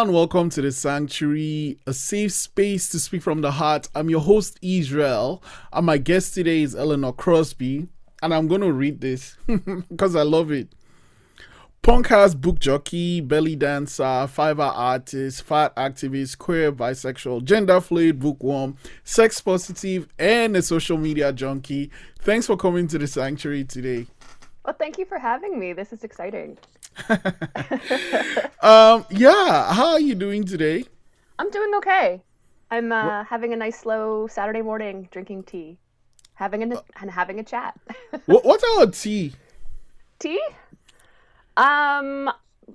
and welcome to the Sanctuary, a safe space to speak from the heart. I'm your host, Israel, and my guest today is Elinor Crosby, and I'm going to read this because I love it. Punkhouse book jockey, belly dancer, fiber artist, fat activist, queer, bisexual, gender fluid, bookworm, sex positive, and a social media junkie. Thanks for coming to the Sanctuary today. Well, thank you for having me. This is exciting. um, yeah, how are you doing today? I'm doing okay. I'm uh, having a nice slow Saturday morning, drinking tea, having a and having a chat. what, what's our tea? Tea? Um,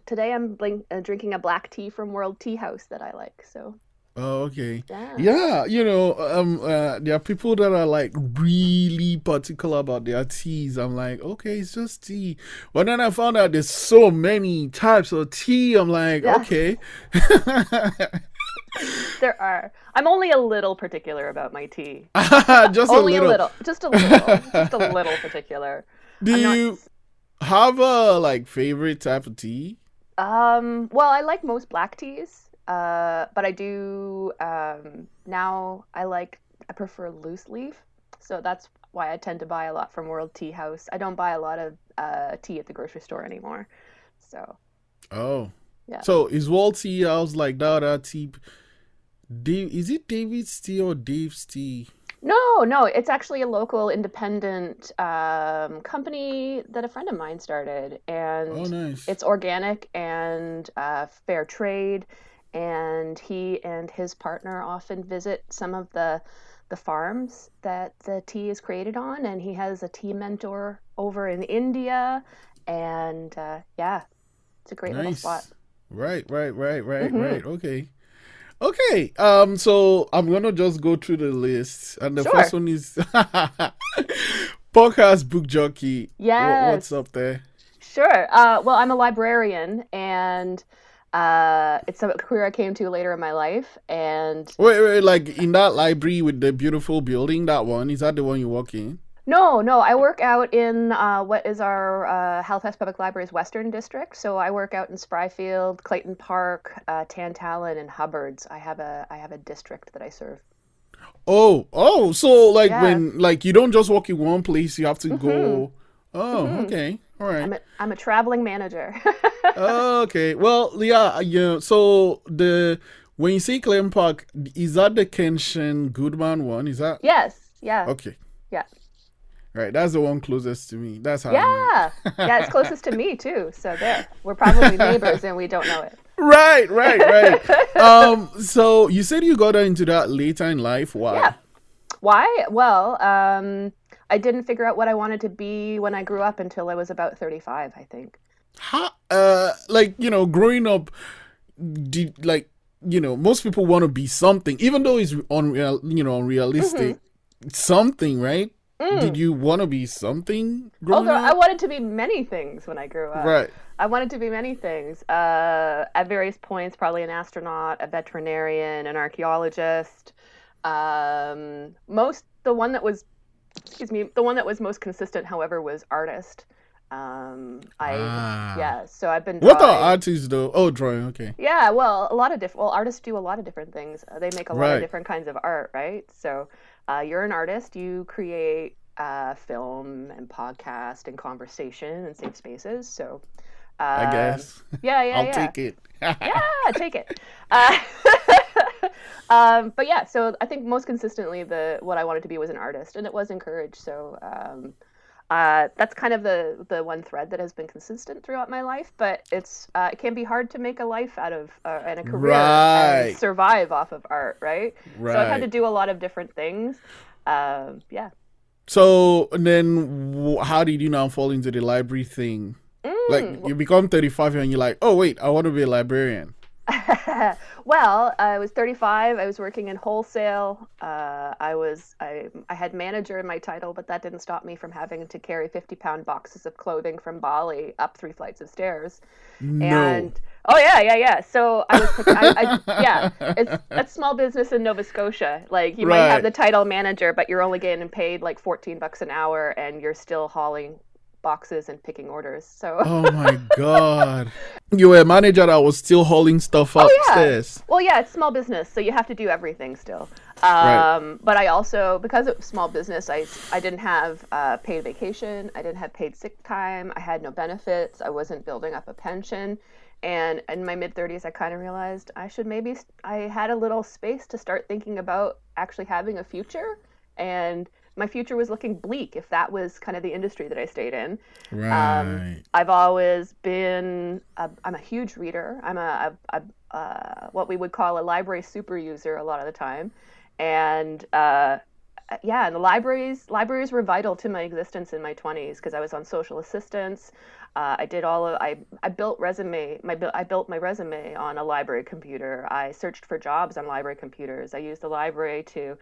today I'm blink, uh, drinking a black tea from World Tea House that I like. So Oh, okay. Yeah. yeah, you know, um, uh, there are people that are like really particular about their teas. I'm like, okay, it's just tea. But then I found out there's so many types of tea. I'm like, yeah. okay. there are. I'm only a little particular about my tea. just only a little. a little. Just a little. just a little particular. Do not... you have a like favorite type of tea? Um. Well, I like most black teas. Uh, but I do um, now. I like I prefer loose leaf, so that's why I tend to buy a lot from World Tea House. I don't buy a lot of uh, tea at the grocery store anymore. So. Oh. Yeah. So is World Tea House like that? That tea. Dave, is it David's tea or Dave's tea? No, no, it's actually a local independent um, company that a friend of mine started, and oh, nice. it's organic and uh, fair trade and he and his partner often visit some of the the farms that the tea is created on and he has a tea mentor over in india and uh, yeah it's a great nice. little spot. Right right right right mm-hmm. right. Okay. Okay um so i'm gonna just go through the list and the sure. first one is Punkhouse book jockey. Yeah what's up there? Sure. Uh, well i'm a librarian and uh, it's a career I came to later in my life, and wait, wait, like in that library with the beautiful building, that one is that the one you walk in? No, no, I work out in uh, what is our uh, Halifax Public Library's Western District. So I work out in Spryfield, Clayton Park, uh, Tantallon, and Hubbards. I have a I have a district that I serve. Oh, oh, so like yeah. when like you don't just walk in one place, you have to mm-hmm. go. Oh, mm-hmm. okay. All right. I'm a, I'm a traveling manager. okay. Well, yeah, yeah. So the when you see Clayton Park, is that the Keshen Goodman one? Is that? Yes. Yeah. Okay. Yeah. Right, that's the one closest to me. That's how. Yeah, yeah, it's closest to me too. So there, we're probably neighbors and we don't know it. Right, right, right. um, so you said you got into that later in life. Why? Yeah. Why? Well, um, I didn't figure out what I wanted to be when I grew up until I was about 35, I think. How, uh, like, you know, growing up, did, like, you know, most people want to be something, even though it's unreal, you know, unrealistic, mm-hmm. something, right? Mm. Did you want to be something? Although up? I wanted to be many things when I grew up. Right. I wanted to be many things. Uh, at various points, probably an astronaut, a veterinarian, an archaeologist. Um, most the one that was excuse me, the one that was most consistent, however, was artist. Um, I ah. yeah, so I've been. Drawing. What are artists do? Oh, drawing. Okay. Yeah, well, a lot of different. Well, artists do a lot of different things. Uh, they make a lot of different kinds of art, right? So, uh, you're an artist. You create uh, film and podcast and conversation and safe spaces. So, I guess. Yeah, yeah, I'll yeah. take it. yeah, take it. Um, but yeah, so I think most consistently the what I wanted to be was an artist, and it was encouraged. So um, uh, that's kind of the the one thread that has been consistent throughout my life. But it's uh, it can be hard to make a life out of uh, and a career right. and survive off of art, right? Right. So I've had to do a lot of different things. Um, yeah. So then, how did you now fall into the library thing? Mm. Like you become 35 and you're like, oh wait, I want to be a librarian. well, I was 35. I was working in wholesale. Uh, I was I, I had manager in my title, but that didn't stop me from having to carry 50 pound boxes of clothing from Bali up three flights of stairs. No. And oh yeah, yeah, yeah. So I was I, I, yeah, it's a small business in Nova Scotia. Like you right. might have the title manager, but you're only getting paid like 14 bucks an hour, and you're still hauling boxes and picking orders. So. oh my god, you were a manager that was still hauling stuff upstairs. Oh, yeah. Well, yeah, it's small business, so you have to do everything still. Um, Right. But I also, because it was small business, I I didn't have uh, paid vacation. I didn't have paid sick time. I had no benefits. I wasn't building up a pension. And in my mid 30s, I kind of realized I should maybe, I had a little space to start thinking about actually having a future. And my future was looking bleak if that was kind of the industry that I stayed in. Right. I've always been a, I'm a huge reader. I'm a, a, a uh, what we would call a library super user a lot of the time, and uh, yeah, and the libraries libraries were vital to my existence in my 20s because I was on social assistance. Uh, I did all of I I built resume my I built my resume on a library computer. I searched for jobs on library computers. I used the library to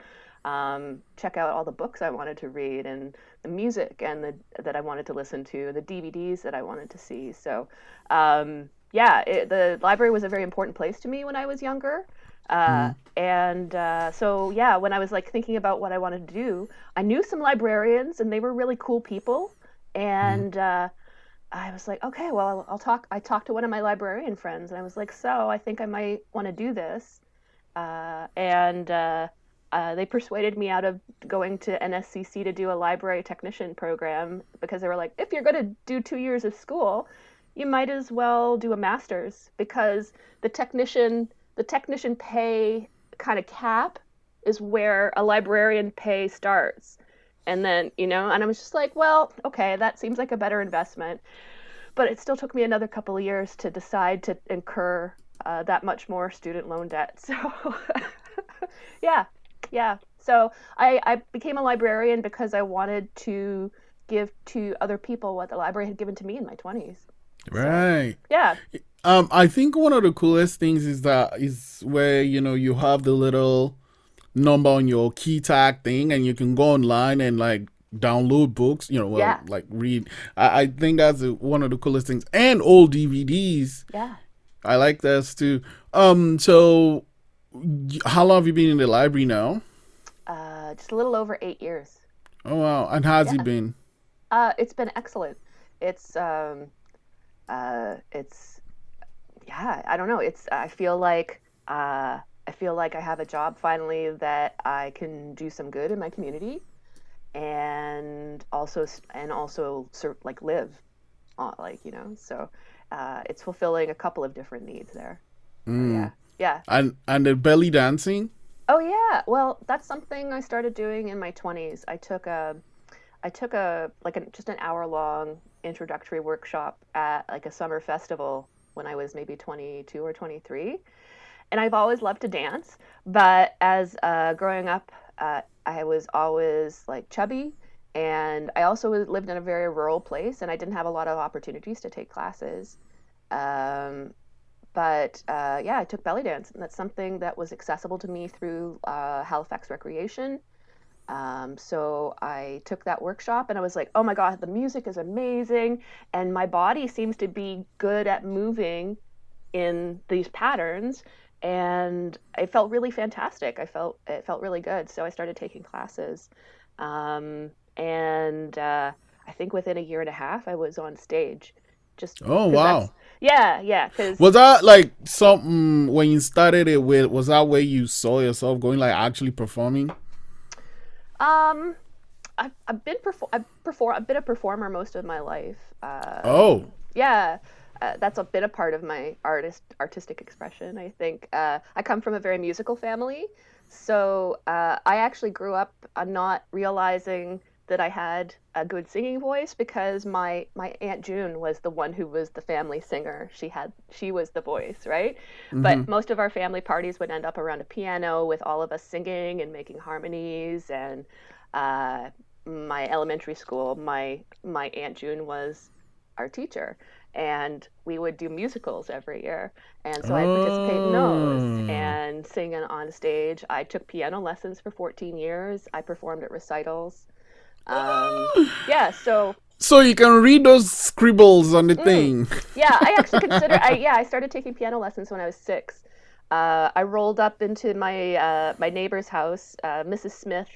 um, check out all the books I wanted to read and the music and the that I wanted to listen to, the DVDs that I wanted to see. So, um, yeah, it, the library was a very important place to me when I was younger. Uh, And uh, so, yeah, when I was like thinking about what I wanted to do, I knew some librarians and they were really cool people. And uh, I was like, okay, well, I'll, I'll talk. I talked to one of my librarian friends and I was like, so I think I might want to do this. Uh, and uh, they persuaded me out of going to NSCC to do a library technician program because they were like, if you're going to do two years of school, you might as well do a master's because the technician the technician pay kind of cap is where a librarian pay starts. And then, you know, and I was just like, well, okay, that seems like a better investment. But it still took me another couple of years to decide to incur uh, that much more student loan debt. So, yeah, yeah. So I, I became a librarian because I wanted to give to other people what the library had given to me in my 20s. Right. Yeah. Um, I think one of the coolest things is that is where you know you have the little number on your key tag thing, and you can go online and like download books. You know, well, Yeah. like read. I, I think that's a, one of the coolest things, and old DVDs. Yeah. I like this too. Um, so how long have you been in the library now? Uh, just a little over eight years. Oh wow, and how's it been? Uh, it's been excellent. It's um, uh, it's yeah. I don't know. It's I feel like uh, I feel like I have a job finally that I can do some good in my community, and also and also sort like live, uh, like you know. So uh, it's fulfilling a couple of different needs there. Yeah. Yeah. And and the belly dancing. Oh yeah. Well, that's something I started doing in my 20s. I took a I took a like a, just an hour long introductory workshop at like a summer festival when I was maybe 22 or 23. And I've always loved to dance, but as uh, growing up, uh, I was always like chubby, and I also lived in a very rural place, and I didn't have a lot of opportunities to take classes. Um, but uh, yeah, I took belly dance, and that's something that was accessible to me through uh, Halifax Recreation. Um, so I took that workshop, and I was like, "Oh my god, the music is amazing, and my body seems to be good at moving in these patterns." And it felt really fantastic. I felt it felt really good. So I started taking classes, um, and uh, I think within a year and a half, I was on stage. Just oh wow. Yeah, yeah, because Was that like something when you started it with? Was that where you saw yourself going, like actually performing? Um, I've, I've been perfor- I've perform I've been a performer most of my life. Uh, Oh, yeah, uh, that's a bit a part of my artist artistic expression. I think uh, I come from a very musical family, so uh, I actually grew up uh, not realizing that I had a good singing voice because my my aunt June was the one who was the family singer. She had she was the voice, right? But most of our family parties would end up around a piano with all of us singing and making harmonies and uh, my elementary school, my my aunt June was our teacher, and we would do musicals every year, and so I participate in those Oh. and sing on- on stage. I took piano lessons for 14 years. I performed at recitals. Um, yeah, so so you can read those scribbles on the thing. yeah, I actually consider. I yeah, I started taking piano lessons when I was six. Uh, I rolled up into my uh, my neighbor's house. Uh, Mrs. Smith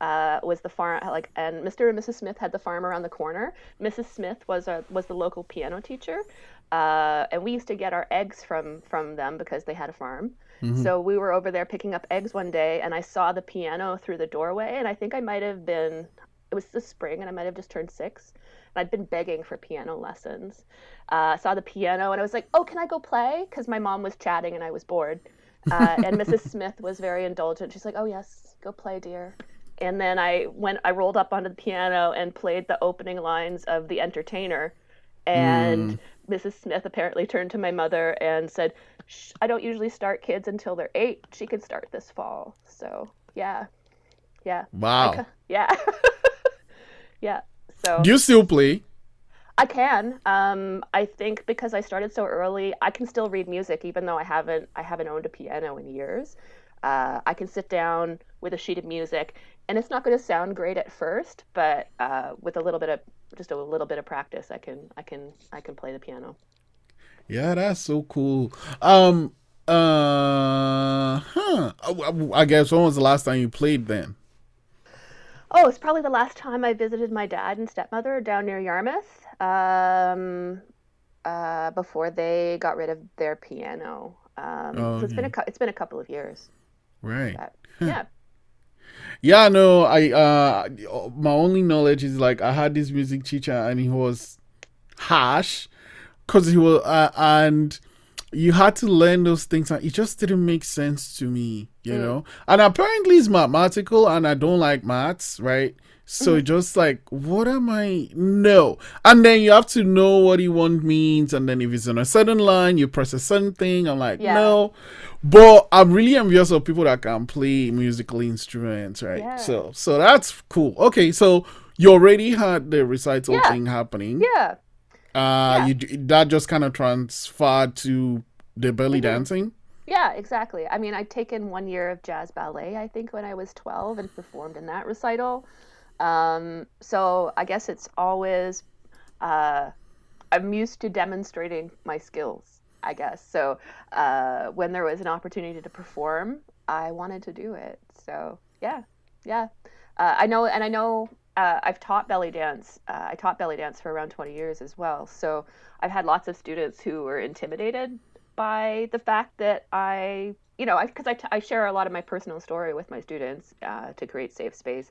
uh, was the farm like, and Mr. and Mrs. Smith had the farm around the corner. Mrs. Smith was a was the local piano teacher, uh, and we used to get our eggs from from them because they had a farm. Mm-hmm. So we were over there picking up eggs one day, and I saw the piano through the doorway, and I think I might have been it was the spring, and I might have just turned six. And I'd been begging for piano lessons. Uh, saw the piano, and I was like, "Oh, can I go play?" Because my mom was chatting, and I was bored. Uh, and Mrs. Smith was very indulgent. She's like, "Oh yes, go play, dear." And then I went, I rolled up onto the piano and played the opening lines of The Entertainer. And mm. Mrs. Smith apparently turned to my mother and said, I don't usually start kids until they're eight. She can start this fall. So, yeah. Yeah. Wow. Yeah. yeah. So, do you still play? I can. Um, I think because I started so early, I can still read music, even though I haven't I haven't owned a piano in years. Uh, I can sit down with a sheet of music, and it's not going to sound great at first, but uh, with a little bit of just a little bit of practice, I can I can I can play the piano. Yeah, that's so cool. Um, uh, huh. I guess when was the last time you played then? Oh, it's probably the last time I visited my dad and stepmother down near Yarmouth. Um, uh, before they got rid of their piano. Um, oh, so it's been a it's been a couple of years. Right. But, yeah. Yeah, no, I uh my only knowledge is like I had this music teacher and he was harsh cuz he was uh, and you had to learn those things and it just didn't make sense to me, you mm. know. And apparently it's mathematical and I don't like maths, right? So mm-hmm. just like, what am I? No. And then you have to know what you want means. And then if it's on a certain line, you press a certain thing. I'm like, yeah. no. But I'm really envious of people that can play musical instruments, right? Yeah. So so that's cool. Okay, so you already had the recital yeah. thing happening. Yeah. Uh, yeah. you that just kind of transferred to the belly mm-hmm. dancing. Yeah, exactly. I mean, I'd taken one year of jazz ballet, I think, when I was 12 and performed in that recital. Um, so I guess it's always, uh, I'm used to demonstrating my skills, I guess. So uh, when there was an opportunity to perform, I wanted to do it. So yeah, yeah. Uh, I know, and I know uh, I've taught belly dance. Uh, I taught belly dance for around 20 years as well. So I've had lots of students who were intimidated by the fact that I, you know, because I, I, t- I share a lot of my personal story with my students uh, to create safe space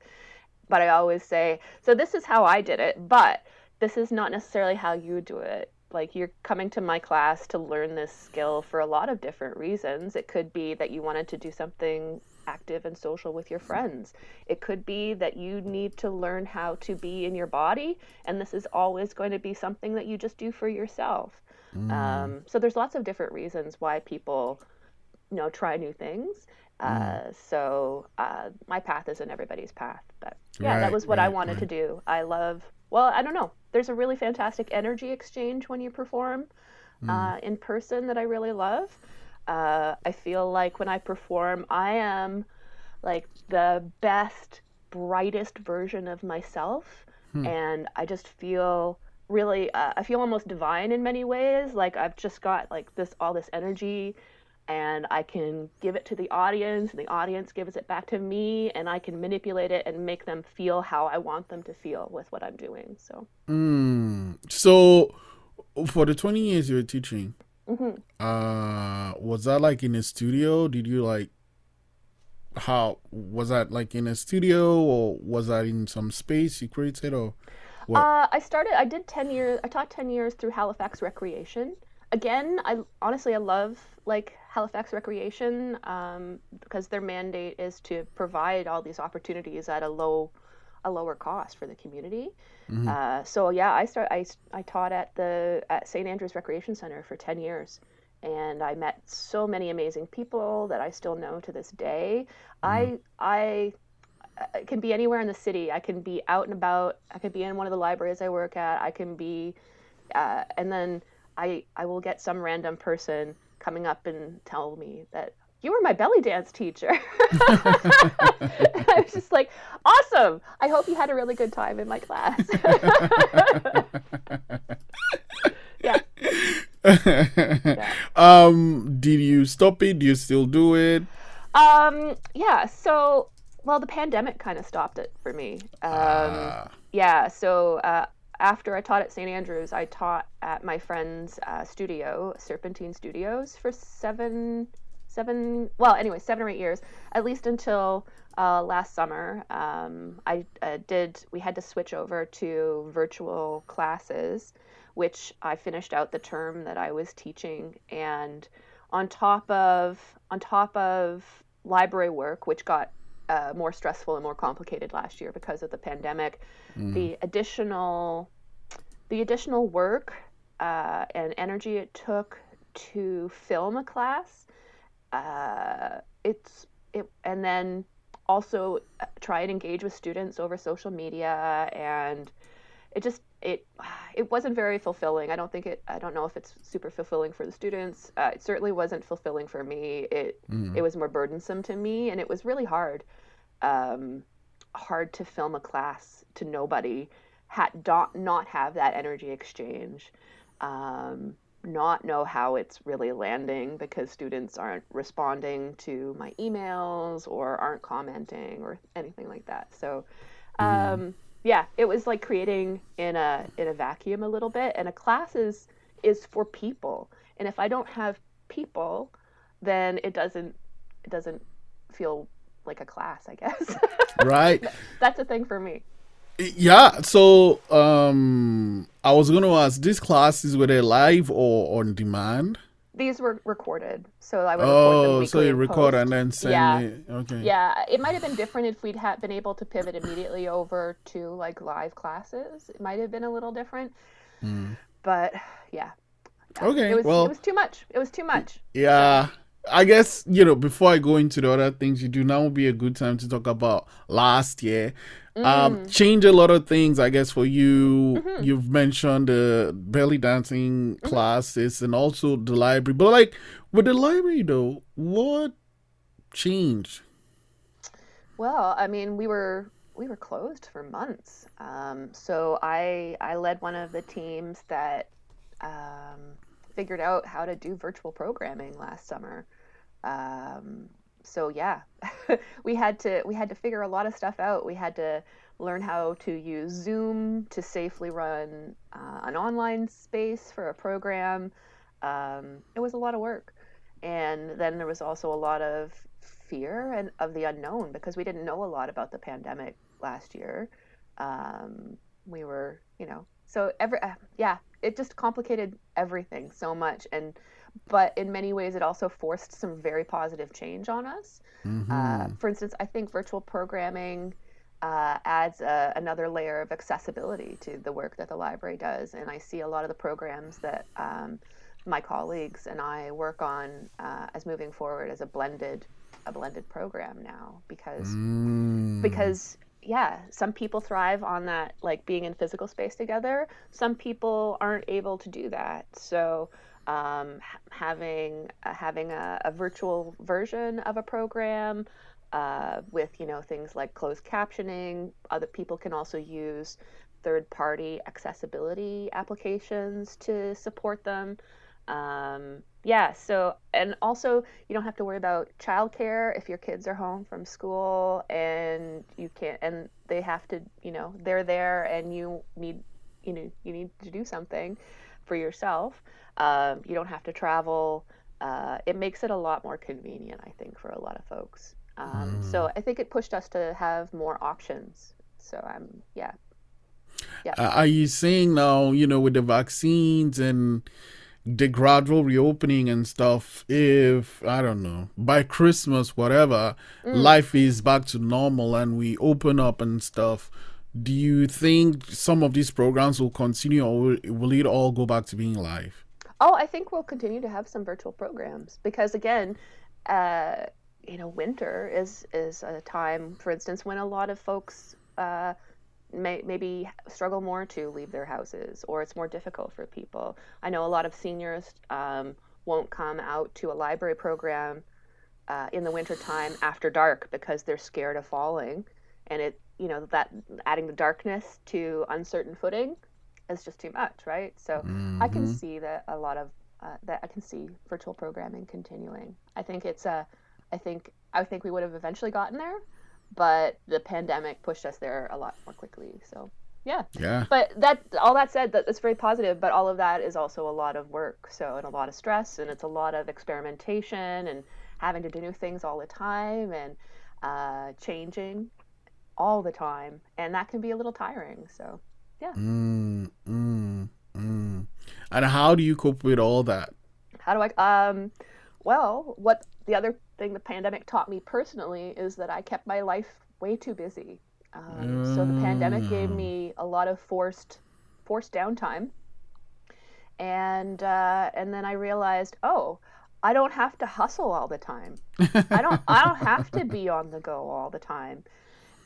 but I always say, so this is how I did it, but this is not necessarily how you do it. Like you're coming to my class to learn this skill for a lot of different reasons. It could be that you wanted to do something active and social with your friends. It could be that you need to learn how to be in your body, and this is always going to be something that you just do for yourself. Mm. Um, so there's lots of different reasons why people, you know, try new things. Mm. Uh, so uh, my path isn't everybody's path, but yeah, right, that was what right, I wanted right. to do. I love. Well, I don't know. There's a really fantastic energy exchange when you perform mm. uh, in person that I really love. Uh, I feel like when I perform, I am like the best, brightest version of myself, hmm. and I just feel really. Uh, I feel almost divine in many ways. Like I've just got like this all this energy and I can give it to the audience, and the audience gives it back to me, and I can manipulate it and make them feel how I want them to feel with what I'm doing. So, mm. so for the 20 years you were teaching, mm-hmm. uh, was that like in a studio? Did you like how was that like in a studio, or was that in some space you created, or? What? Uh, I started. I did 10 years. I taught 10 years through Halifax Recreation again, I honestly I love like Halifax Recreation um, because their mandate is to provide all these opportunities at a low a lower cost for the community. Mm-hmm. Uh, so yeah, I start I, I taught at the at St Andrews Recreation Center for ten years, and I met so many amazing people that I still know to this day. Mm-hmm. I I can be anywhere in the city. I can be out and about. I could be in one of the libraries I work at. I can be, uh, and then I I will get some random person coming up and tell me that you were my belly dance teacher. I was just like, awesome. I hope you had a really good time in my class. yeah. yeah. Um, did you stop it? Do you still do it? Um, yeah. So well, the pandemic kind of stopped it for me. Um, Ah. yeah, so uh, after I taught at St. Andrews, I taught at my friend's uh, studio, Serpentine Studios, for seven, seven, well, anyway, seven or eight years, at least until uh, last summer. Um, I uh, did, we had to switch over to virtual classes, which I finished out the term that I was teaching. And on top of, on top of library work, which got uh, more stressful and more complicated last year because of the pandemic. The additional, the additional work uh, and energy it took to film a class, uh, it's it, and then also uh, try and engage with students over social media and it just it it wasn't very fulfilling. I don't think it i don't know if it's super fulfilling for the students. Uh, it certainly wasn't fulfilling for me. It it was more burdensome to me and it was really hard um, hard to film a class to nobody had not not have that energy exchange. Um, not know how it's really landing because students aren't responding to my emails or aren't commenting or anything like that. So um, yeah it was like creating in a in a vacuum a little bit. And a class is is for people. And if i don't have people then it doesn't it doesn't feel like a class i guess. Right. that's a thing for me Yeah. So, um, I was going to ask, these classes were they live or on demand? these were recorded so i would Oh, so you record post. and then send Yeah. it. Okay. yeah it might have been different if we'd ha- been able to pivot immediately over to like live classes it might have been a little different but yeah Hmm. Okay. it was well, it was too much it was too much Yeah. I guess, you know, before I go into the other things you do, now would be a good time to talk about last year. Mm. Um, change a lot of things, I guess, for you. You've mentioned the belly dancing classes and also the library. But, like, with the library, though, what changed? Well, I mean, we were we were closed for months. Um, so I I led one of the teams that um, figured out how to do virtual programming last summer. Um, so yeah, we had to we had to figure a lot of stuff out. We had to learn how to use Zoom to safely run uh, an online space for a program. Um, it was a lot of work, and then there was also a lot of fear and of the unknown because we didn't know a lot about the pandemic last year. Um, we were, you know, so every uh, yeah, it just complicated everything so much and but in many ways it also forced some very positive change on us. Uh, for instance i think virtual programming uh, adds a, another layer of accessibility to the work that the library does. And i see a lot of the programs that um, my colleagues and i work on uh, as moving forward as a blended a blended program now because Mm. because yeah some people thrive on that like being in physical space together. Some people aren't able to do that. So um, having uh, having a, a virtual version of a program uh, with you know things like closed captioning. Other people can also use third party accessibility applications to support them. Um, yeah so and also you don't have to worry about childcare if your kids are home from school and you can't and they have to you know they're there and you need you know you need to do something for yourself um, you don't have to travel. Uh, it makes it a lot more convenient i think for a lot of folks. Um, so i think it pushed us to have more options. So i'm yeah. Uh, Are you saying now, you know, with the vaccines and the gradual reopening and stuff, if, I don't know, by Christmas, whatever, life is back to normal and we open up and stuff, do you think some of these programs will continue or will it all go back to being live? Oh, I think we'll continue to have some virtual programs because again, uh, you know, winter is is a time, for instance, when a lot of folks uh, may maybe struggle more to leave their houses, or it's more difficult for people. I know a lot of seniors um, won't come out to a library program uh, in the wintertime after dark because they're scared of falling, and it you know that adding the darkness to uncertain footing is just too much, right? So I can see that a lot of uh, that I can see virtual programming continuing. I think it's a, I think I think we would have eventually gotten there, but the pandemic pushed us there a lot more quickly. So yeah. Yeah. But that all that said, that that's very positive. But all of that is also a lot of work. So and a lot of stress, and it's a lot of experimentation and having to do new things all the time and uh, changing all the time, and that can be a little tiring. So yeah. Mm, mm, mm. And how do you cope with all that? How do I? Um, well, what the other thing the pandemic taught me personally is that I kept my life way too busy. Um, So the pandemic gave Mm. me a lot of forced forced downtime, and uh, and then I realized, oh, I don't have to hustle all the time. I don't I don't have to be on the go all the time,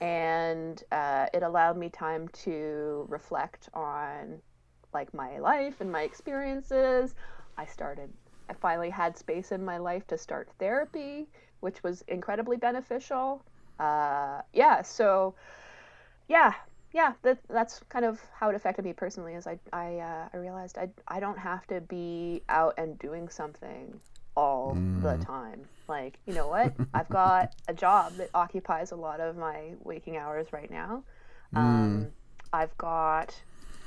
and uh, it allowed me time to reflect on like my life and my experiences. I started. I finally had space in my life to start therapy, which was incredibly beneficial. Uh, yeah, so yeah, yeah, that that's kind of how it affected me personally. Is I I uh, I realized I I don't have to be out and doing something all the time. Like you know what? I've got a job that occupies a lot of my waking hours right now. Um, I've got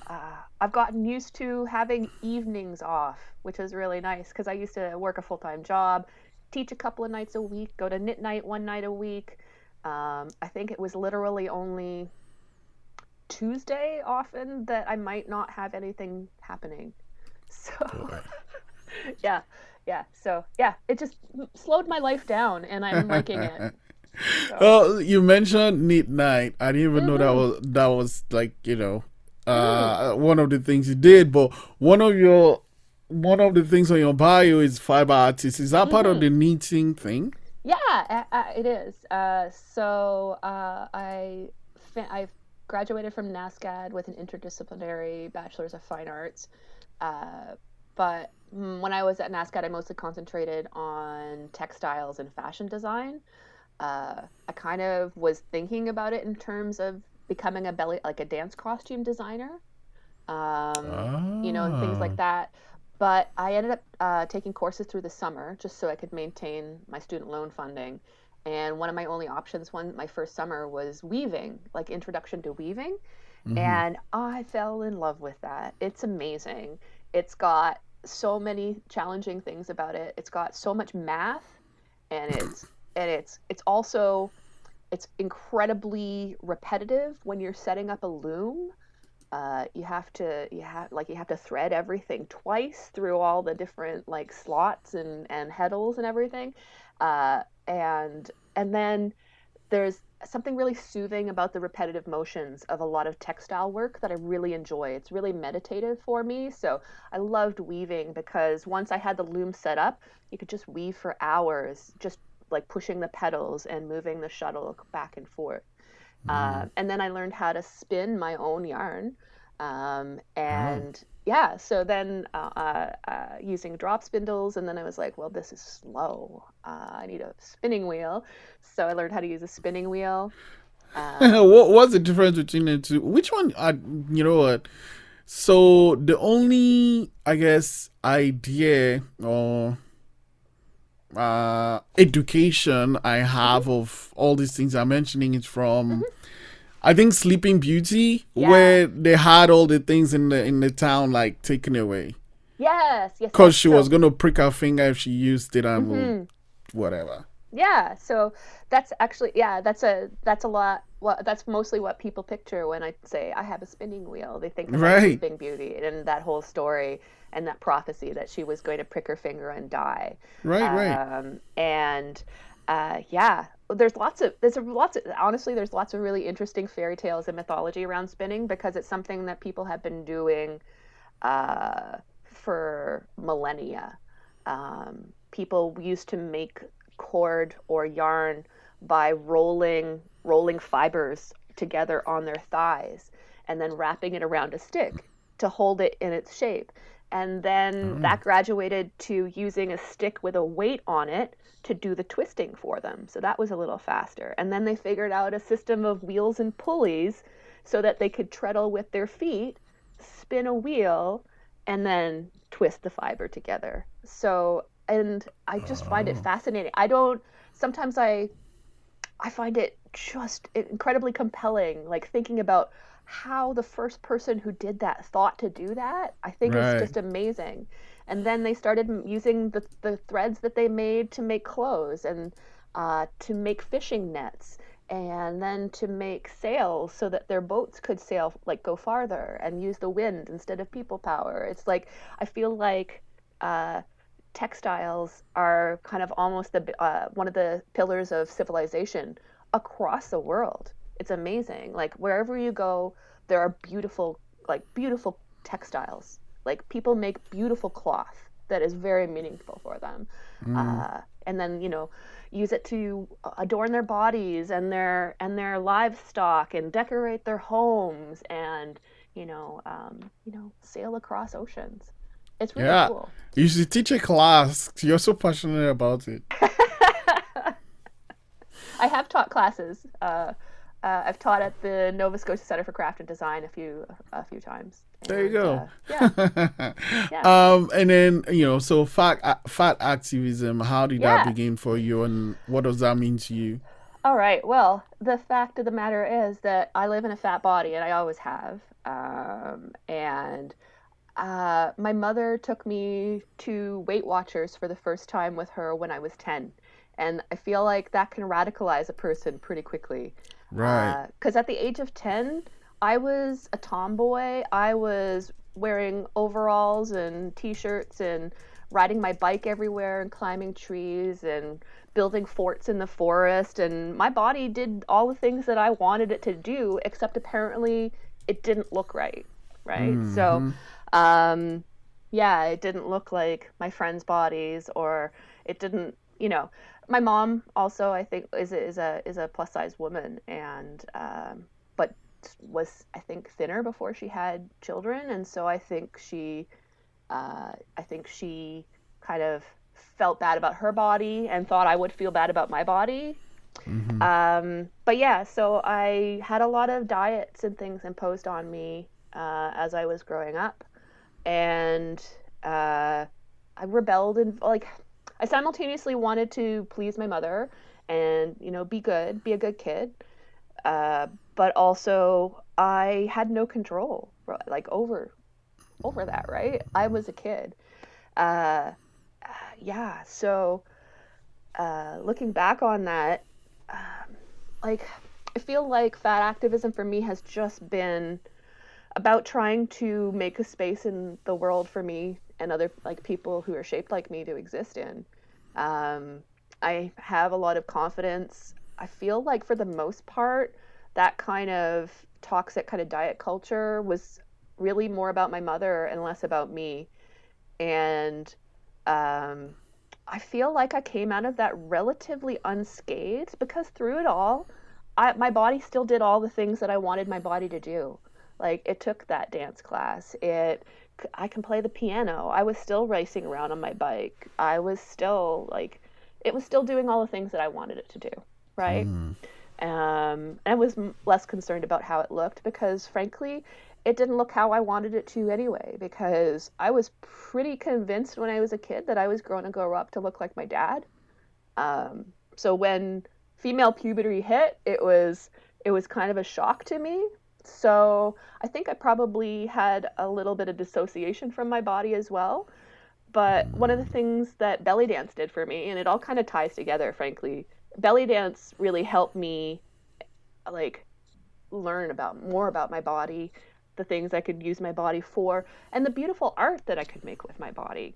uh, I've gotten used to having evenings off, which is really nice because I used to work a full time job, teach a couple of nights a week, go to knit night one night a week. Um, I think it was literally only Tuesday often that I might not have anything happening. So, yeah, yeah. So, yeah, it just slowed my life down and I'm liking it. Oh, you mentioned Knit Night. I didn't even know that Mm-hmm. was that was like you know uh one of the things you did. But one of your one of the things on your bio is fiber artist. Is that part Mm-hmm. of the knitting thing? Yeah, uh, uh, it is. Uh, so uh, I I graduated from NSCAD with an interdisciplinary bachelor's of fine arts. Uh, but mm, when I was at NSCAD, I mostly concentrated on textiles and fashion design. Uh, I kind of was thinking about it in terms of becoming a belly like a dance costume designer. Um, you know, and things Ah. like that. But I ended up uh, taking courses through the summer just so I could maintain my student loan funding. And one of my only options, one my first summer, was weaving, like introduction to weaving. And I fell in love with that. It's amazing. It's got so many challenging things about it. It's got so much math, and it's and it's it's also it's incredibly repetitive when you're setting up a loom uh, you have to you have like you have to thread everything twice through all the different like slots and and heddles and everything uh, and and then there's something really soothing about the repetitive motions of a lot of textile work that I really enjoy. It's really meditative for me. So I loved weaving because once I had the loom set up, you could just weave for hours, just like pushing the pedals and moving the shuttle back and forth. Uh, and then I learned how to spin my own yarn. Um, and yeah, so then uh, uh, uh, using drop spindles, and then I was like, well, this is slow. Uh, I need a spinning wheel. So I learned how to use a spinning wheel. what what's the difference between the two? Which one? Uh, you know what? So the only, I guess, idea or uh, education I have of all these things I'm mentioning is from, I think, Sleeping Beauty, Yeah. where they had all the things in the in the town like taken away Yes, yes. because she So- was gonna prick her finger if she used it and would- whatever. Yeah, so that's actually yeah, that's a that's a lot. What that's mostly what people picture when I say I have a spinning wheel. They think of Right. Sleeping Beauty and that whole story and that prophecy that she was going to prick her finger and die. Right, right. Um, and uh, yeah, there's lots of there's lots of honestly there's lots of really interesting fairy tales and mythology around spinning because it's something that people have been doing uh, for millennia. Um, people used to make cord or yarn by rolling rolling fibers together on their thighs and then wrapping it around a stick to hold it in its shape. And then oh. that graduated to using a stick with a weight on it to do the twisting for them. So that was a little faster. And then they figured out a system of wheels and pulleys so that they could treadle with their feet, spin a wheel, and then twist the fiber together. So, and I just find it oh. fascinating. I don't, sometimes I, I find it just incredibly compelling. Like thinking about how the first person who did that thought to do that, I think right. is just amazing. And then they started using the, the threads that they made to make clothes and uh, to make fishing nets and then to make sails so that their boats could sail like go farther and use the wind instead of people power it's like i feel like uh, textiles are kind of almost the uh, one of the pillars of civilization across the world it's amazing like wherever you go there are beautiful like beautiful textiles like people make beautiful cloth that is very meaningful for them mm. uh, and then you know use it to adorn their bodies and their and their livestock and decorate their homes and you know um, you know sail across oceans. It's really yeah. cool. You should teach a class. You're so passionate about it. I have taught classes. Uh, uh, I've taught at the Nova Scotia Center for Craft and Design a few a few times. There you go. Uh, yeah. yeah. Um, and then you know, so fat fat activism. How did yeah. that begin for you, and what does that mean to you? All right. Well, the fact of the matter is that I live in a fat body, and I always have. Um, and uh, my mother took me to Weight Watchers for the first time with her when I was ten, and I feel like that can radicalize a person pretty quickly. Right. Because uh, at the age of ten I was a tomboy. I was wearing overalls and t-shirts and riding my bike everywhere and climbing trees and building forts in the forest and my body did all the things that I wanted it to do except apparently it didn't look right, right? Mm-hmm. So um yeah, it didn't look like my friends' bodies or it didn't, you know, my mom also I think is a, is a is a plus size woman and um but was I think thinner before she had children, and so I think she, uh, I think she kind of felt bad about her body and thought I would feel bad about my body. Mm-hmm. Um, but yeah, so I had a lot of diets and things imposed on me uh, as I was growing up, and uh, I rebelled and like I simultaneously wanted to please my mother and you know be good, be a good kid. Uh, but also I had no control like over over that, right? I was a kid. Uh, yeah, so uh, looking back on that, um, like I feel like fat activism for me has just been about trying to make a space in the world for me and other like people who are shaped like me to exist in. Um, I have a lot of confidence. I feel like for the most part, that kind of toxic kind of diet culture was really more about my mother and less about me. And um, I feel like I came out of that relatively unscathed because through it all, I, my body still did all the things that I wanted my body to do. Like it took that dance class. It I can play the piano. I was still racing around on my bike. I was still like it was still doing all the things that I wanted it to do, right? Mm. Um, I was less concerned about how it looked because, frankly, it didn't look how I wanted it to anyway. Because I was pretty convinced when I was a kid that I was going to grow up to look like my dad. Um, so when female puberty hit, it was it was kind of a shock to me. So I think I probably had a little bit of dissociation from my body as well. But one of the things that belly dance did for me, and it all kind of ties together, frankly, belly dance really helped me like learn about more about my body the things i could use my body for and the beautiful art that i could make with my body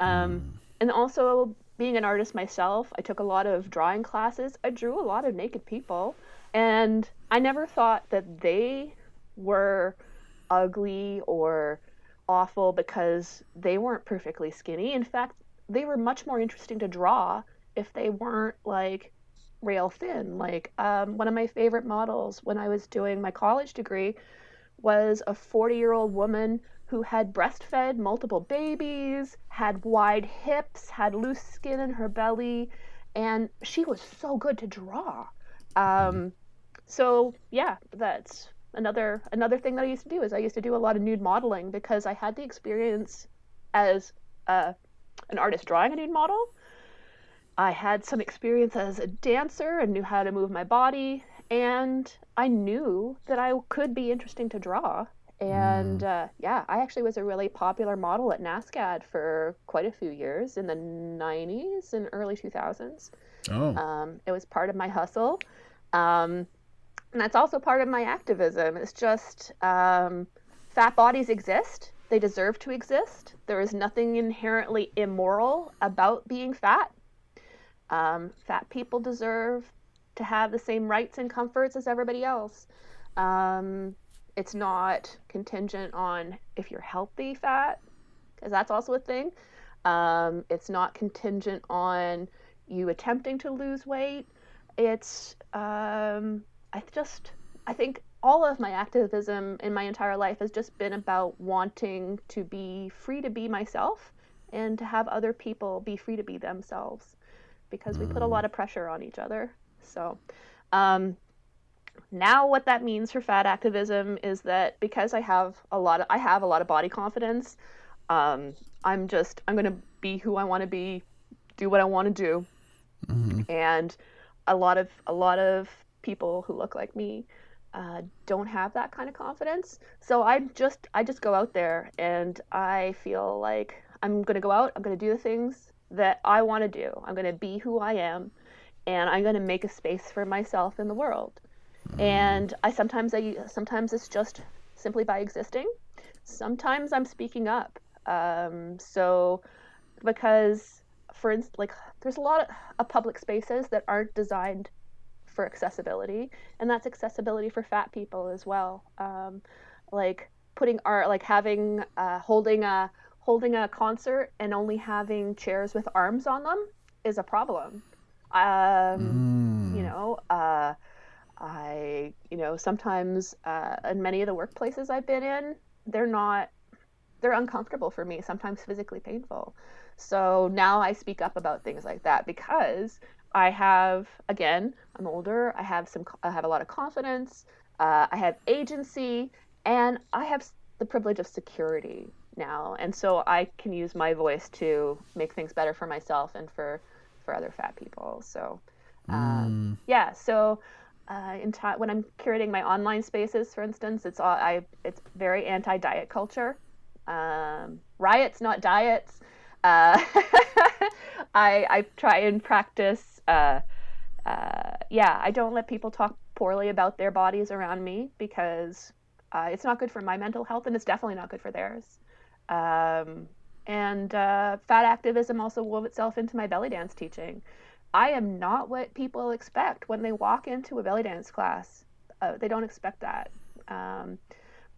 um, mm. and also being an artist myself i took a lot of drawing classes i drew a lot of naked people and i never thought that they were ugly or awful because they weren't perfectly skinny in fact they were much more interesting to draw if they weren't like rail thin. Like um, one of my favorite models when I was doing my college degree was a 40 year old woman who had breastfed multiple babies, had wide hips, had loose skin in her belly, and she was so good to draw. Um, so yeah, that's another another thing that I used to do is I used to do a lot of nude modeling because I had the experience as uh, an artist drawing a nude model, I had some experience as a dancer and knew how to move my body, and I knew that I could be interesting to draw. And uh, yeah, I actually was a really popular model at NSCAD for quite a few years in the 90s and early 2000s. Oh. Um, it was part of my hustle. Um, and that's also part of my activism. It's just um, fat bodies exist, they deserve to exist. There is nothing inherently immoral about being fat. Um, fat people deserve to have the same rights and comforts as everybody else. Um, it's not contingent on if you're healthy fat, because that's also a thing. Um, it's not contingent on you attempting to lose weight. It's, um, I just, I think all of my activism in my entire life has just been about wanting to be free to be myself and to have other people be free to be themselves because we put a lot of pressure on each other. So, um, now what that means for fat activism is that because I have a lot of I have a lot of body confidence, um, I'm just I'm gonna be who I want to be, do what I want to do, and a lot of a lot of people who look like me uh, don't have that kind of confidence. So I just I just go out there and I feel like I'm gonna go out. I'm gonna do the things that I want to do. I'm gonna be who I am, and I'm gonna make a space for myself in the world. And I sometimes I sometimes it's just simply by existing. Sometimes I'm speaking up. Um, so because for instance, like there's a lot of, of public spaces that aren't designed for accessibility, and that's accessibility for fat people as well. Um, like putting art, like having uh, holding a holding a concert and only having chairs with arms on them is a problem. Um, You know, uh, I you know sometimes uh, in many of the workplaces I've been in, they're not they're uncomfortable for me, sometimes physically painful. So now I speak up about things like that because I have again, I'm older, I have some I have a lot of confidence, uh, I have agency, and I have the privilege of security now, and so I can use my voice to make things better for myself and for for other fat people. So um, yeah, so uh, in ti when I'm curating my online spaces, for instance, it's all I it's very anti-diet culture. Um, riots, not diets. Uh, I I try and practice. Uh, uh, yeah, I don't let people talk poorly about their bodies around me because uh, it's not good for my mental health and it's definitely not good for theirs. Um, and uh, fat activism also wove itself into my belly dance teaching. I am not what people expect when they walk into a belly dance class. Uh, they don't expect that. Um,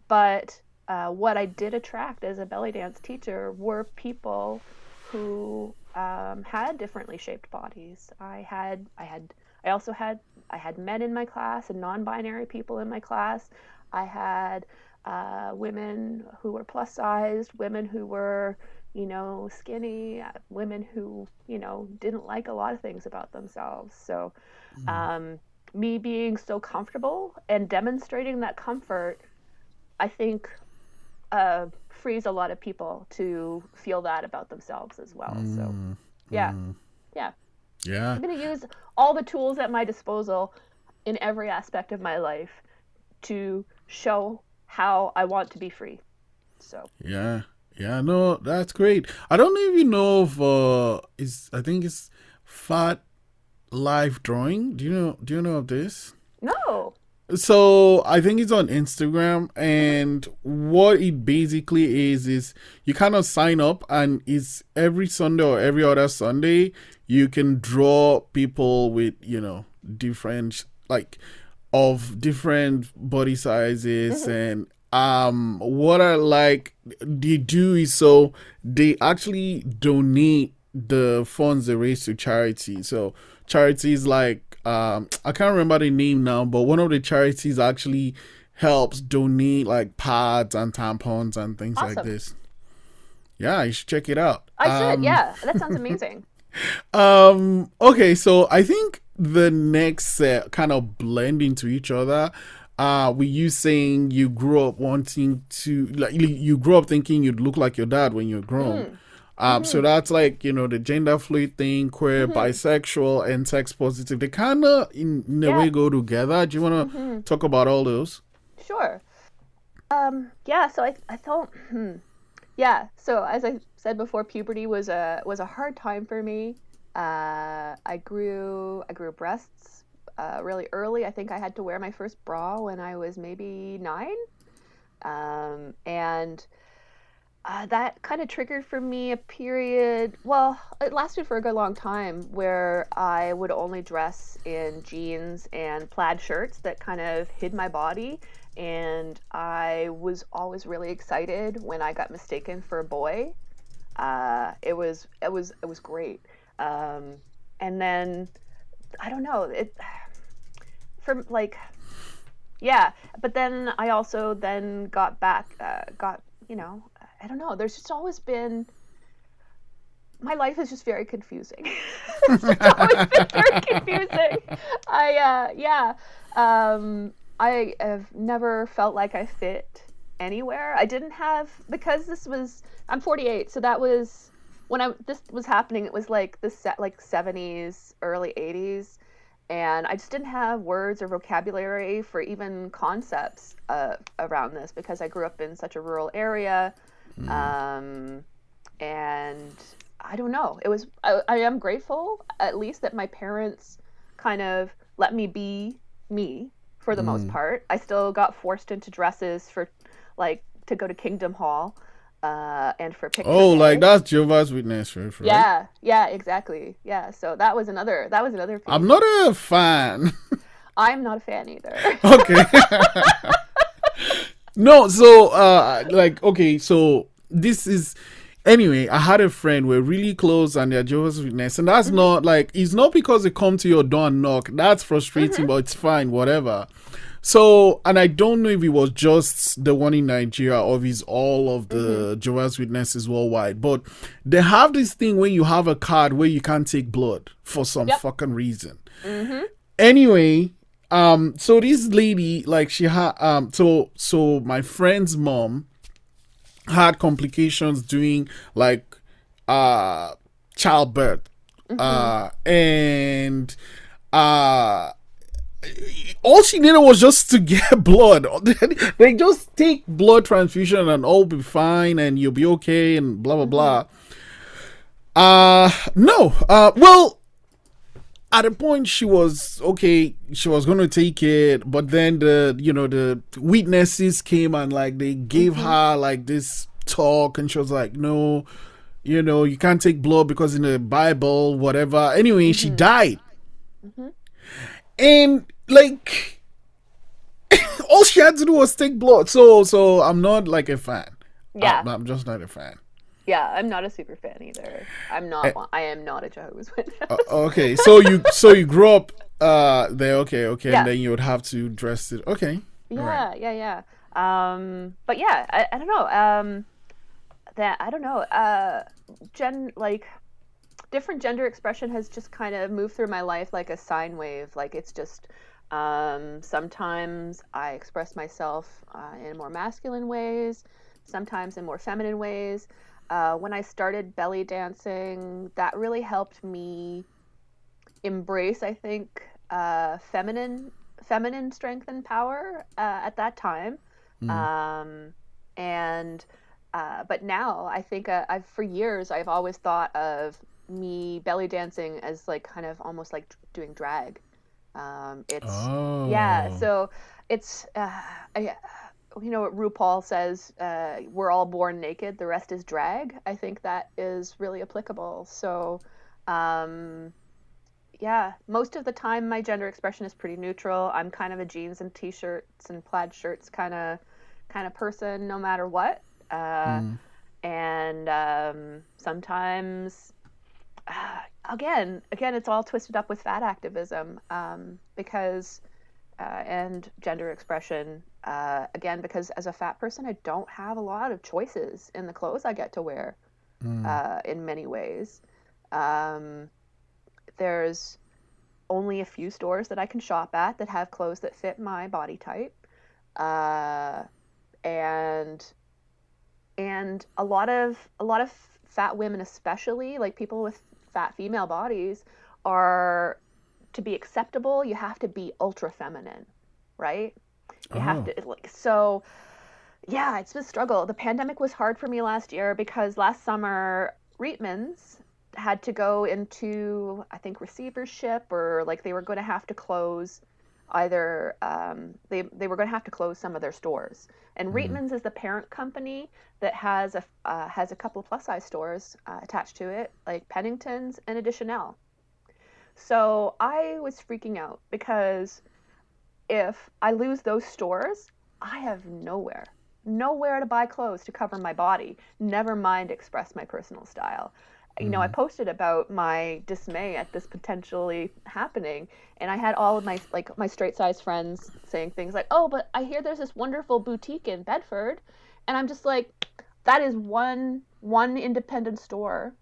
but uh, what I did attract as a belly dance teacher were people who um, had differently shaped bodies. I had, I had, I also had, I had men in my class and non-binary people in my class. I had uh, women who were plus sized, women who were, you know, skinny, uh, women who, you know, didn't like a lot of things about themselves. So, um, me being so comfortable and demonstrating that comfort, I think, uh, frees a lot of people to feel that about themselves as well. So, yeah, yeah. Yeah. I'm going to use all the tools at my disposal in every aspect of my life to show how I want to be free. So, Yeah. Yeah, no, that's great. I don't even know if you know of uh is I think it's Fat Life Drawing. Do you know do you know of this? no. So I think it's on Instagram, and what it basically is is you kind of sign up, and it's every Sunday or every other Sunday you can draw people with you know different like of different body sizes and um what I like they do is so they actually donate the funds they raise to charity. So charities like um I can't remember the name now, but one of the charities actually helps donate like pads and tampons and things like this. Yeah, you should check it out. I should. Um, yeah, that sounds amazing. um. Okay. So I think the next set kind of blend into each other. Uh, with you saying you grew up wanting to like you- you grew up thinking you'd look like your dad when you're grown. Um, so that's like you know the gender fluid thing, queer, bisexual, and sex positive. They kind of in, in a way go together. Do you want to talk about all those? Sure. Um, yeah, so I, I thought, hmm. yeah, so as I said before, puberty was a was a hard time for me. Uh, I grew I grew breasts uh, really early. I think I had to wear my first bra when I was maybe nine, um, and uh, that kind of triggered for me a period. Well, it lasted for a good long time where I would only dress in jeans and plaid shirts that kind of hid my body. And I was always really excited when I got mistaken for a boy. Uh, it was it was it was great. Um, and then I don't know it from like yeah. But then I also then got back uh, got you know I don't know. There's just always been. My life is just very confusing. it's always been very confusing. I uh, yeah. Um, I have never felt like I fit anywhere. I didn't have because this was I'm 48, so that was when I this was happening. It was like the set like 70s, early 80s, and I just didn't have words or vocabulary for even concepts uh, around this because I grew up in such a rural area, um, and I don't know. It was I, I am grateful at least that my parents kind of let me be me for the most part. I still got forced into dresses for like to go to Kingdom Hall uh, and for picture Oh, like that's Jehovah's Witness, right? right? Yeah, yeah, exactly. Yeah, so that was another that was another piece. I'm not a fan. I'm not a fan either. okay. no, so uh like okay, so this is anyway, I had a friend we're really close and they're Jehovah's Witness, and that's not like it's not because they come to your door and knock. That's frustrating, but it's fine, whatever. So, and I don't know if it was just the one in Nigeria or if it's all of the Jehovah's Witnesses worldwide, but they have this thing where you have a card where you can't take blood for some Yep. fucking reason anyway um so this lady like she had um so so my friend's mom had complications during like uh childbirth uh and uh all she needed was just to get blood. they just take blood transfusion and all be fine and you'll be okay and blah blah blah. Uh no. Uh well at a point she was okay she was going to take it but then the you know the witnesses came and like they gave mm-hmm. her like this talk and she was like no you know you can't take blood because in the bible whatever. Anyway she mm-hmm. died. Mm-hmm. And like all she had to do was take blood. So so i'm not like a fan. Yeah. i'm, I'm just not a fan yeah, I'm not a super fan either. I'm not. One I am not a Jehovah's Witness. Uh, okay so you so you grew up uh there okay okay Yeah. and then you would have to dress it okay yeah, yeah, yeah. Um, but yeah, I, I don't know. Um, that I don't know. Uh, gen like different gender expression has just kind of moved through my life like a sine wave. Like it's just um, sometimes I express myself uh, in more masculine ways, sometimes in more feminine ways. Uh, when I started belly dancing, that really helped me embrace, I think, uh, feminine feminine strength and power uh, at that time. Um, and uh, but now I think uh, I've for years I've always thought of me belly dancing as like kind of almost like doing drag. Um, it's oh yeah, so it's uh, I, you know what RuPaul says, uh, "We're all born naked. The rest is drag." I think that is really applicable. So, um, yeah, most of the time my gender expression is pretty neutral. I'm kind of a jeans and t-shirts and plaid shirts kind of kind of person, no matter what. Uh, And um, sometimes uh, again, again, it's all twisted up with fat activism um, because, uh, and gender expression. Uh, again, because as a fat person, I don't have a lot of choices in the clothes I get to wear. Uh, in many ways, um, there's only a few stores that I can shop at that have clothes that fit my body type, uh, and and a lot of a lot of fat women especially, like people with fat female bodies, are to be acceptable, you have to be ultra feminine, right? You have Oh. to like so yeah, it's been a struggle. The pandemic was hard for me last year because last summer Reitmans had to go into I think receivership or like they were going to have to close either um, they they were going to have to close some of their stores. And Reitmans is the parent company that has a uh, has a couple of plus size stores uh, attached to it, like Penningtons and Addition Elle. So I was freaking out because if I lose those stores, I have nowhere, nowhere to buy clothes to cover my body, never mind express my personal style. You know, I mm-hmm. posted about my dismay at this potentially happening, and I had all of my like my straight size friends saying things like, "Oh, but I hear there's this wonderful boutique in Bedford," and I'm just like, "That is one one independent store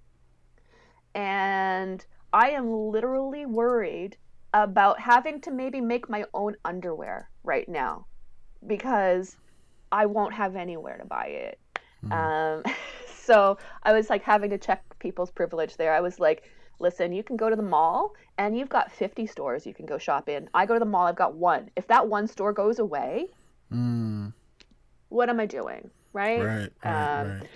and I am literally worried about having to maybe make my own underwear right now because I won't have anywhere to buy it. Um, so I was like having to check people's privilege there. I was like, listen, you can go to the mall and you've got 50 stores you can go shop in. I go to the mall, I've got one. If that one store goes away, Mm, what am I doing? Right? right, right, Um, right.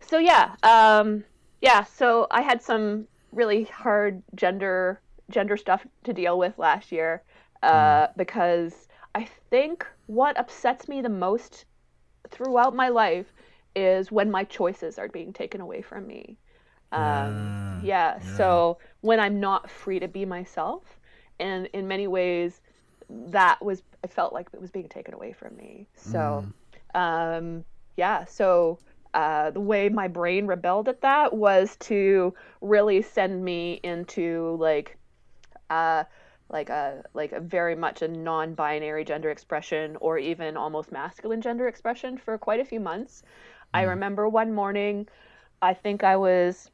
so yeah um yeah so i had some really hard gender gender stuff to deal with last year uh because i think what upsets me the most throughout my life is when my choices are being taken away from me. Um Yeah, yeah, so when i'm not free to be myself and in many ways that was i felt like it was being taken away from me. So um yeah so uh, the way my brain rebelled at that was to really send me into like uh like a like a very much a non-binary gender expression or even almost masculine gender expression for quite a few months i remember one morning i think i was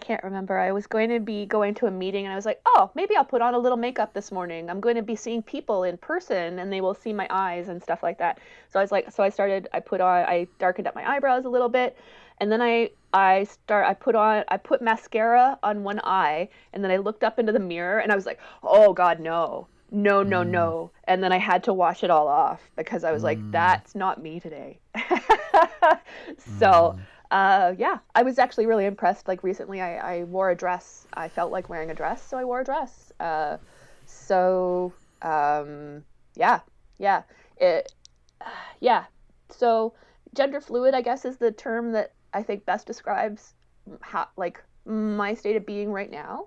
I can't remember. I was going to be going to a meeting and I was like, oh, maybe I'll put on a little makeup this morning. I'm going to be seeing people in person and they will see my eyes and stuff like that. So I was like, so I started, I put on, I darkened up my eyebrows a little bit. And then I, I start, I put on, I put mascara on one eye and then I looked up into the mirror and I was like, oh God, no, no, no, no. And then I had to wash it all off because I was like, that's not me today. so, uh, yeah, I was actually really impressed. Like recently, I, I wore a dress. I felt like wearing a dress, so I wore a dress. Uh, so um, yeah, yeah, it, yeah. So gender fluid, I guess, is the term that I think best describes how like my state of being right now.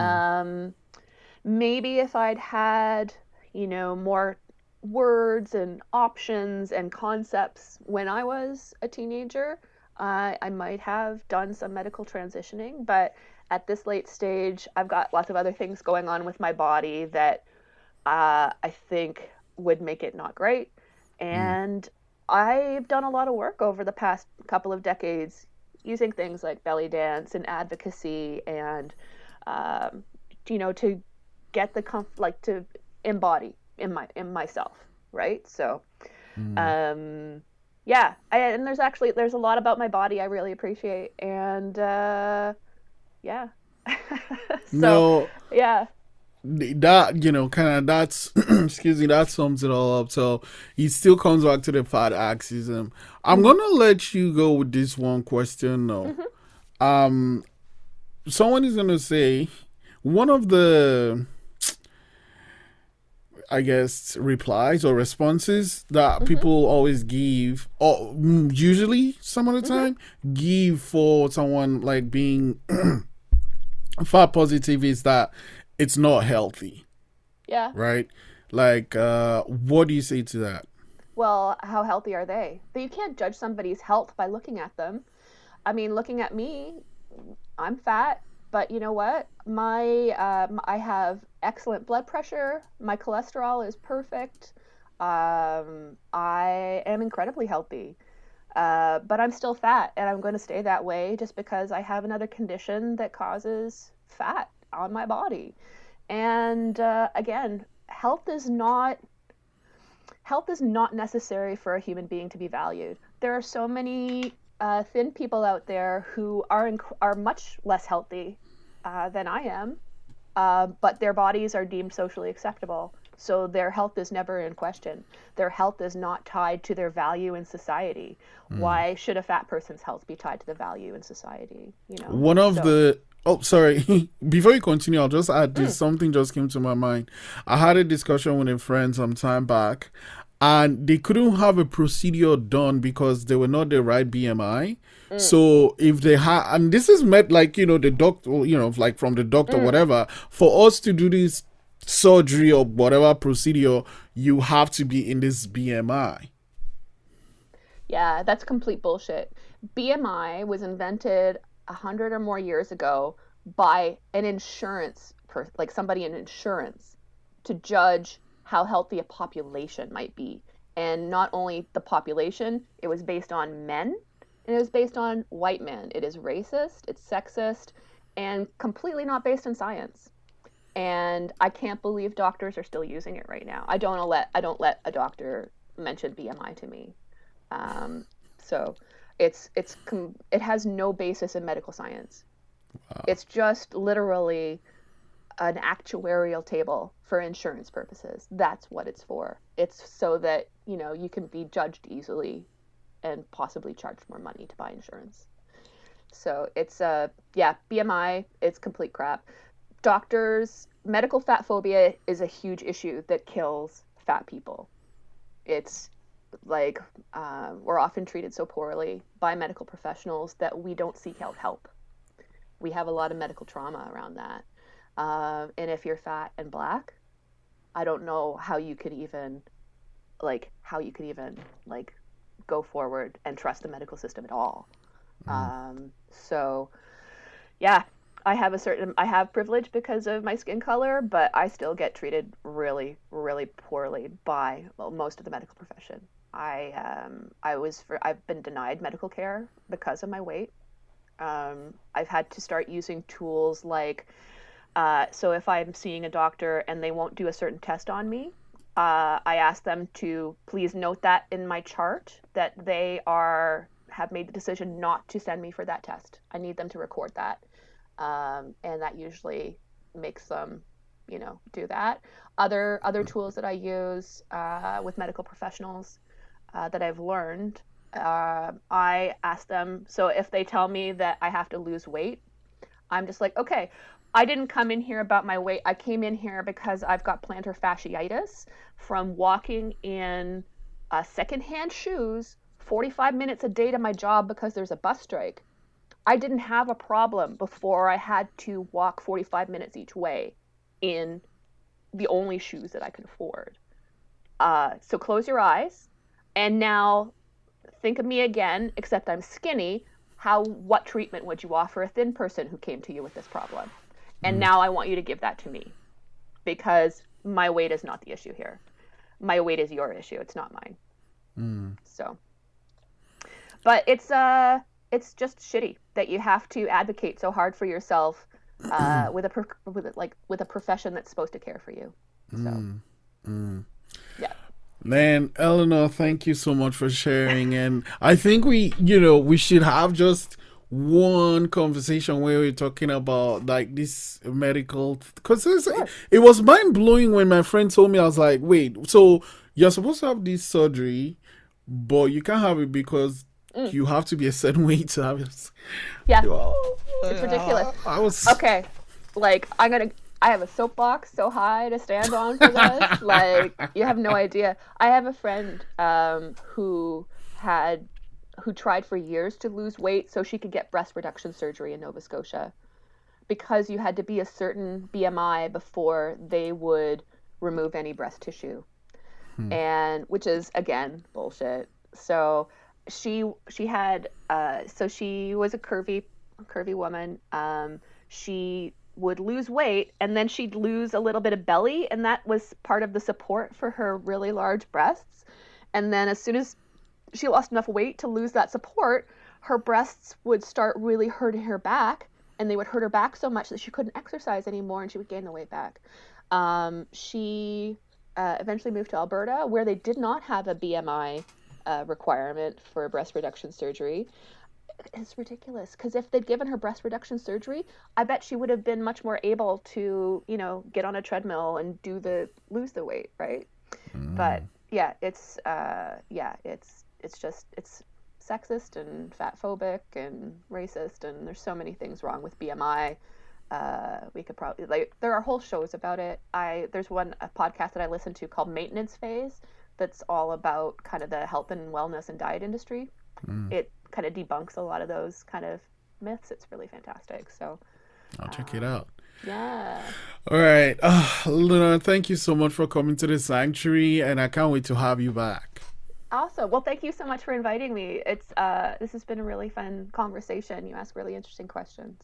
Um, maybe if I'd had, you know, more words and options and concepts when I was a teenager, uh, I might have done some medical transitioning. But at this late stage, I've got lots of other things going on with my body that uh, I think would make it not great. And I've done a lot of work over the past couple of decades using things like belly dance and advocacy and um, you know to get the comf- like to embody in my in myself right? So um yeah I, and there's actually there's a lot about my body i really appreciate and uh yeah. So no, yeah that you know, kind of that's excuse me, that sums it all up. So he still comes back to the fat axism. I'm gonna let you go with this one question though. Um, someone is gonna say one of the I guess replies or responses that people always give, or mm, usually some of the time give for someone like being fat positive is that it's not healthy, yeah. Right? Like, uh, what do you say to that? well how healthy are they? But you can't judge somebody's health by looking at them. I mean looking at me i'm fat but you know what? My um, i have excellent blood pressure. My cholesterol is perfect. Um, i am incredibly healthy. Uh, but i'm still fat and i'm going to stay that way just because i have another condition that causes fat on my body and uh, again health is not health is not necessary for a human being to be valued. There are so many uh, thin people out there who are inc- are much less healthy uh, than I am, uh, but their bodies are deemed socially acceptable. So their health is never in question. Their health is not tied to their value in society. Mm. Why should a fat person's health be tied to the value in society? You know. One of so. the Oh, sorry. Before you continue, I'll just add this. Mm. Something just came to my mind. I had a discussion with a friend some time back, and they couldn't have a procedure done because they were not the right BMI. Mm. So if they had, and this is met like you know the doctor, you know, like from the doctor, mm. whatever. For us to do this surgery or whatever procedure, you have to be in this BMI. Yeah, that's complete bullshit. BMI was invented a hundred or more years ago by an insurance, per- like somebody in insurance, to judge how healthy a population might be. And not only the population, it was based on men and it was based on white men. It is racist, it's sexist, and completely not based in science. And I can't believe doctors are still using it right now. I don't let I don't let a doctor mention BMI to me. Um, so it's it's it has no basis in medical science. Wow. It's just literally an actuarial table for insurance purposes. That's what it's for. It's so that, you know, you can be judged easily and possibly charged more money to buy insurance. So it's a uh, yeah, BMI, it's complete crap. Doctors, medical fat phobia is a huge issue that kills fat people. It's like uh, we're often treated so poorly by medical professionals that we don't seek out help. We have a lot of medical trauma around that. Um, and if you're fat and black, I don't know how you could even, like, how you could even, like, go forward and trust the medical system at all. Mm. Um, so, yeah, I have a certain, I have privilege because of my skin color, but I still get treated really, really poorly by well, most of the medical profession. I, um, I was, for, I've been denied medical care because of my weight. Um, I've had to start using tools like uh, so if I'm seeing a doctor and they won't do a certain test on me, uh, I ask them to please note that in my chart that they are have made the decision not to send me for that test. I need them to record that, um, and that usually makes them, you know, do that. Other other tools that I use uh, with medical professionals uh, that I've learned, uh, I ask them. So if they tell me that I have to lose weight, I'm just like, okay, I didn't come in here about my weight. I came in here because I've got plantar fasciitis from walking in uh, secondhand shoes 45 minutes a day to my job because there's a bus strike. I didn't have a problem before I had to walk 45 minutes each way in the only shoes that I could afford. Uh, so close your eyes and now think of me again, except I'm skinny. How, what treatment would you offer a thin person who came to you with this problem? And mm. now I want you to give that to me because my weight is not the issue here. My weight is your issue. It's not mine. Mm. So, but it's uh, it's just shitty that you have to advocate so hard for yourself uh, with a pro- with like with a profession that's supposed to care for you. So, mm. Mm. yeah. Man, Elinor, thank you so much for sharing. and I think we, you know, we should have just one conversation where we are talking about like this medical because yeah. it was mind blowing when my friend told me I was like, wait, so you're supposed to have this surgery, but you can't have it because mm. you have to be a certain weight to have it. Yeah, it's ridiculous. I was okay. Like I'm gonna. I have a soapbox so high to stand on for this. like you have no idea. I have a friend um, who had who tried for years to lose weight so she could get breast reduction surgery in Nova Scotia because you had to be a certain BMI before they would remove any breast tissue. Hmm. And which is again bullshit. So she she had uh, so she was a curvy curvy woman. Um, she would lose weight and then she'd lose a little bit of belly and that was part of the support for her really large breasts. And then as soon as she lost enough weight to lose that support, her breasts would start really hurting her back, and they would hurt her back so much that she couldn't exercise anymore, and she would gain the weight back. Um, she uh, eventually moved to Alberta, where they did not have a BMI uh, requirement for breast reduction surgery. Is ridiculous because if they'd given her breast reduction surgery, I bet she would have been much more able to, you know, get on a treadmill and do the lose the weight, right? Mm. But yeah, it's uh, yeah, it's it's just it's sexist and fat phobic and racist and there's so many things wrong with BMI. Uh, we could probably like there are whole shows about it. I there's one a podcast that I listen to called Maintenance Phase that's all about kind of the health and wellness and diet industry. Mm. It kind of debunks a lot of those kind of myths. It's really fantastic. So I'll check it um, out. Yeah. All right. Uh, Luna, thank you so much for coming to the sanctuary, and I can't wait to have you back. Awesome. Well, thank you so much for inviting me. It's uh, this has been a really fun conversation. You ask really interesting questions.